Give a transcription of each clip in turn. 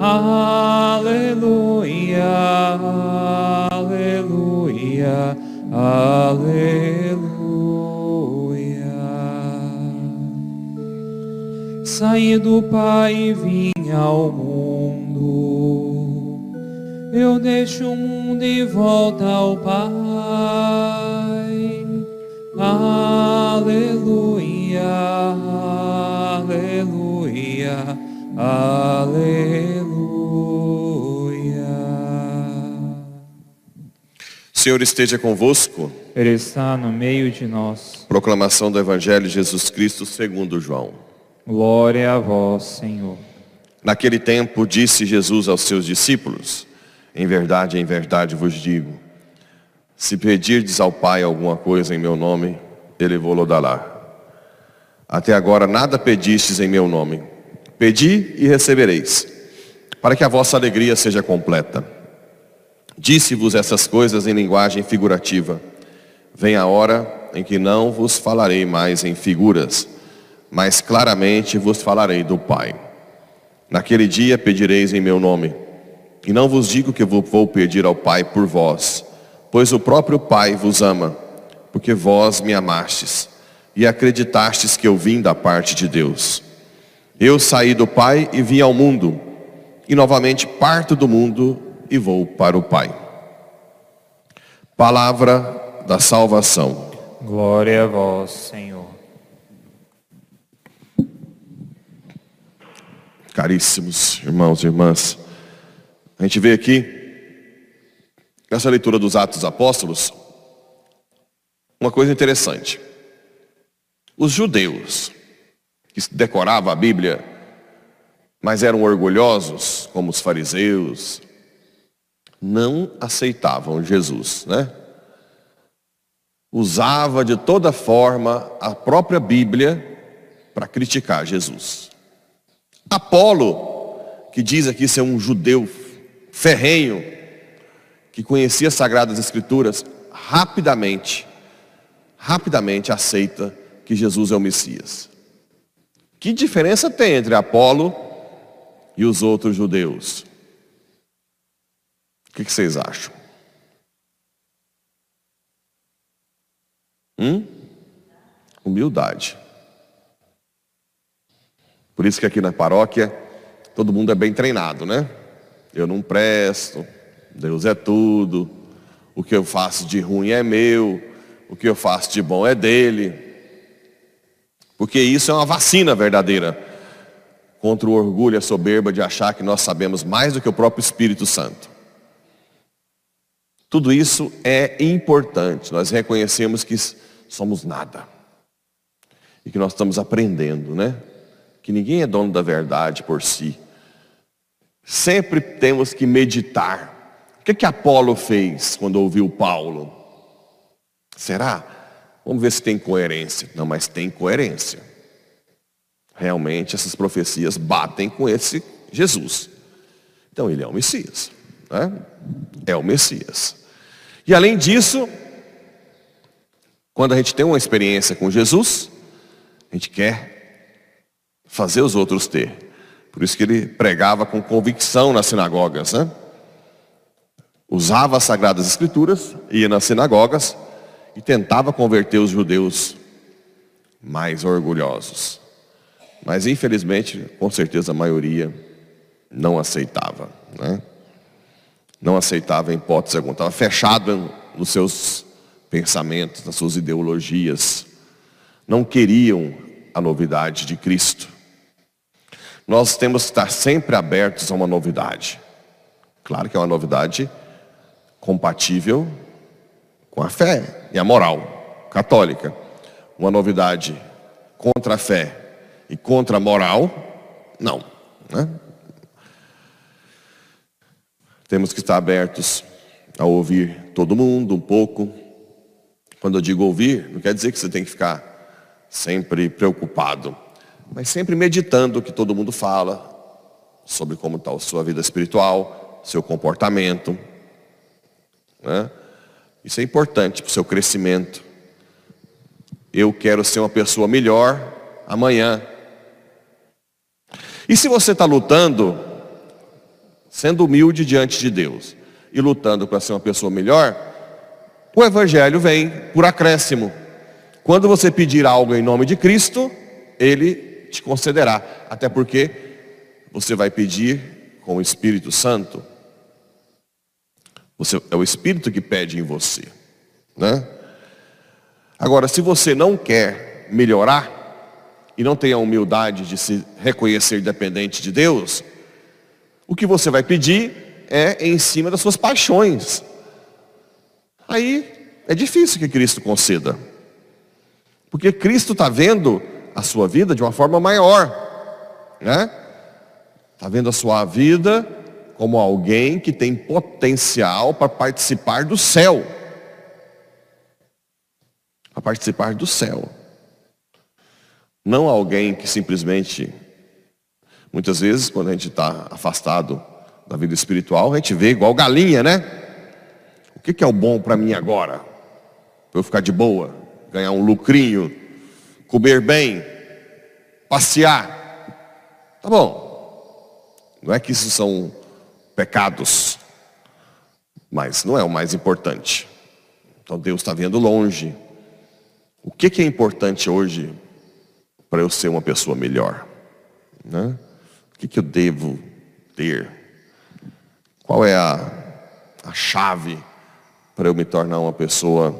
Aleluia, aleluia, aleluia. Saí do Pai e vim ao mundo. Eu deixo o mundo e volto ao Pai. Aleluia, aleluia, aleluia. Senhor esteja convosco. Ele está no meio de nós. Proclamação do Evangelho de Jesus Cristo segundo João. Glória a vós, Senhor. Naquele tempo disse Jesus aos seus discípulos: Em verdade, em verdade vos digo, se pedirdes ao Pai alguma coisa em meu nome, ele vou-lo dará. Até agora nada pedistes em meu nome. Pedi e recebereis, para que a vossa alegria seja completa. Disse-vos essas coisas em linguagem figurativa. Vem a hora em que não vos falarei mais em figuras, mas claramente vos falarei do Pai. Naquele dia pedireis em meu nome. E não vos digo que vou pedir ao Pai por vós, pois o próprio Pai vos ama, porque vós me amastes e acreditastes que eu vim da parte de Deus. Eu saí do Pai e vim ao mundo, e novamente parto do mundo e vou para o Pai. Palavra da salvação. Glória a vós, Senhor. Caríssimos irmãos e irmãs, a gente vê aqui, nessa leitura dos Atos dos Apóstolos, uma coisa interessante. Os judeus, que decoravam a Bíblia, mas eram orgulhosos, como os fariseus, não aceitavam Jesus, né? Usava de toda forma a própria Bíblia para criticar Jesus. Apolo, que diz aqui ser um judeu ferrenho, que conhecia as Sagradas Escrituras, rapidamente, rapidamente aceita que Jesus é o Messias. Que diferença tem entre Apolo e os outros judeus? O que, vocês acham? Hum? Humildade. Por isso que aqui na paróquia todo mundo é bem treinado, né? Eu não presto, Deus é tudo, o que eu faço de ruim é meu, o que eu faço de bom é dele. Porque isso é uma vacina verdadeira contra o orgulho e a soberba de achar que nós sabemos mais do que o próprio Espírito Santo. Tudo isso é importante, nós reconhecemos que somos nada. E que nós estamos aprendendo, né? Que ninguém é dono da verdade por si. Sempre temos que meditar. O que que Apolo fez quando ouviu Paulo? Será? Vamos ver se tem coerência. Não, mas tem coerência. Realmente essas profecias batem com esse Jesus. Então ele é o Messias. Né? É o Messias. E além disso, quando a gente tem uma experiência com Jesus, a gente quer fazer os outros ter. Por isso que ele pregava com convicção nas sinagogas, né? Usava as sagradas escrituras, ia nas sinagogas e tentava converter os judeus mais orgulhosos. Mas infelizmente, com certeza a maioria não aceitava, né? Não aceitava em hipótese alguma, estava fechado nos seus pensamentos, nas suas ideologias. Não queriam a novidade de Cristo. Nós temos que estar sempre abertos a uma novidade. Claro que é uma novidade compatível com a fé e a moral católica. Uma novidade contra a fé e contra a moral, não. Né? Temos que estar abertos a ouvir todo mundo um pouco. Quando eu digo ouvir, não quer dizer que você tem que ficar sempre preocupado, mas sempre meditando o que todo mundo fala sobre como está a sua vida espiritual, seu comportamento. Né? Isso é importante para o seu crescimento. Eu quero ser uma pessoa melhor amanhã. E se você está lutando sendo humilde diante de Deus e lutando para ser uma pessoa melhor, o Evangelho vem por acréscimo. Quando você pedir algo em nome de Cristo, Ele te concederá. Até porque você vai pedir com o Espírito Santo. Você, é o Espírito que pede em você. Né? Agora, se você não quer melhorar e não tem a humildade de se reconhecer dependente de Deus, o que você vai pedir é em cima das suas paixões. Aí é difícil que Cristo conceda. Porque Cristo está vendo a sua vida de uma forma maior. Né? Está vendo a sua vida como alguém que tem potencial para participar do céu a participar do céu. Não alguém que simplesmente, muitas vezes, quando a gente está afastado da vida espiritual, a gente vê igual galinha, né? O que, que é o bom para mim agora? Para eu ficar de boa, ganhar um lucrinho, comer bem, passear. Tá bom. Não é que isso são pecados, mas não é o mais importante. Então Deus está vendo longe. O que, que é importante hoje para eu ser uma pessoa melhor? Né? O que, que eu devo ter? Qual é a, a chave para eu me tornar uma pessoa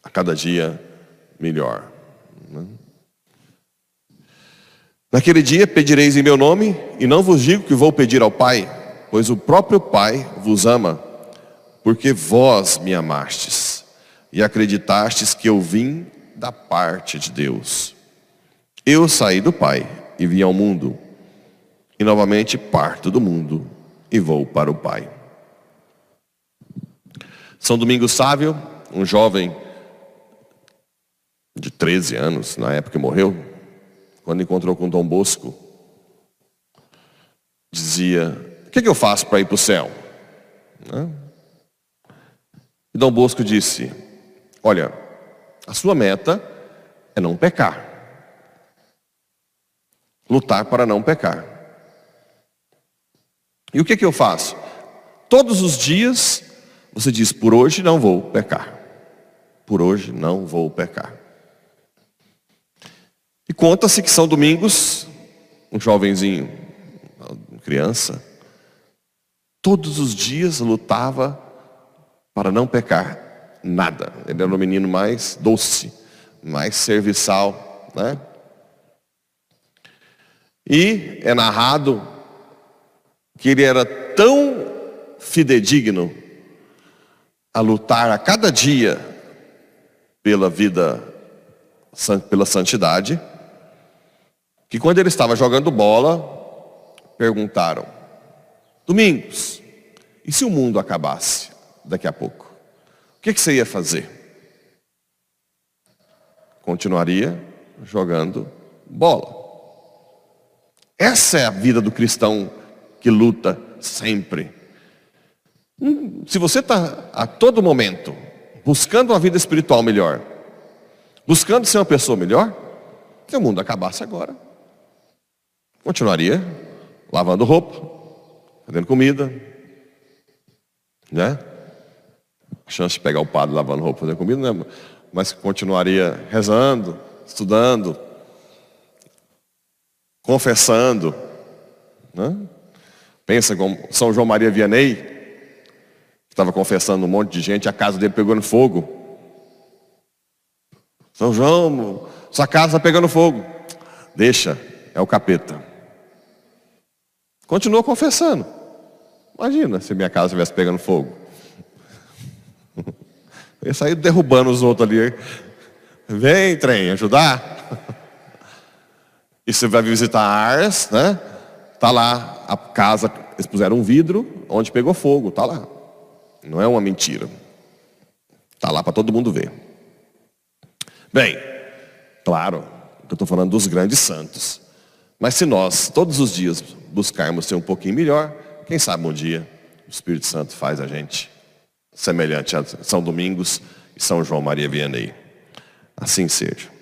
a cada dia melhor? Né? Naquele dia pedireis em meu nome, e não vos digo que vou pedir ao Pai, pois o próprio Pai vos ama, porque vós me amastes e acreditastes que eu vim da parte de Deus. Eu saí do Pai e vim ao mundo, e novamente parto do mundo e vou para o Pai. São Domingos Sávio, um jovem de 13 anos, na época que morreu, quando encontrou com Dom Bosco, dizia: O que, é que eu faço para ir para o céu? E Dom Bosco disse: Olha, a sua meta é não pecar. Lutar para não pecar. E o que, que eu faço? Todos os dias você diz: por hoje não vou pecar. Por hoje não vou pecar. E conta-se que são domingos, um jovenzinho, uma criança, todos os dias lutava para não pecar nada. Ele era o menino mais doce, mais serviçal, né? E é narrado que ele era tão fidedigno a lutar a cada dia pela vida, pela santidade, que quando ele estava jogando bola, perguntaram: Domingos, e se o mundo acabasse daqui a pouco? que, que você ia fazer? Continuaria jogando bola. Essa é a vida do cristão que luta sempre. Hum, se você está a todo momento buscando uma vida espiritual melhor, buscando ser uma pessoa melhor, se o mundo acabasse agora, continuaria lavando roupa, fazendo comida, né? a chance de pegar o padre lavando roupa, fazendo comida, né? mas continuaria rezando, estudando, confessando. Né? Pensa como São João Maria Vianney, que estava confessando um monte de gente, a casa dele pegou no fogo. São João, sua casa está pegando fogo. Deixa, é o capeta. Continua confessando. Imagina se minha casa estivesse pegando fogo. Eu ia sair derrubando os outros ali. Vem, trem, ajudar. E você vai visitar Ars, né? Tá lá a casa, eles puseram um vidro onde pegou fogo, tá lá. Não é uma mentira. Tá lá para todo mundo ver. Bem, claro, eu estou falando dos grandes santos. Mas se nós todos os dias buscarmos ser um pouquinho melhor, quem sabe um dia o Espírito Santo faz a gente semelhante a São Domingos e São João Maria Vianney. Assim seja.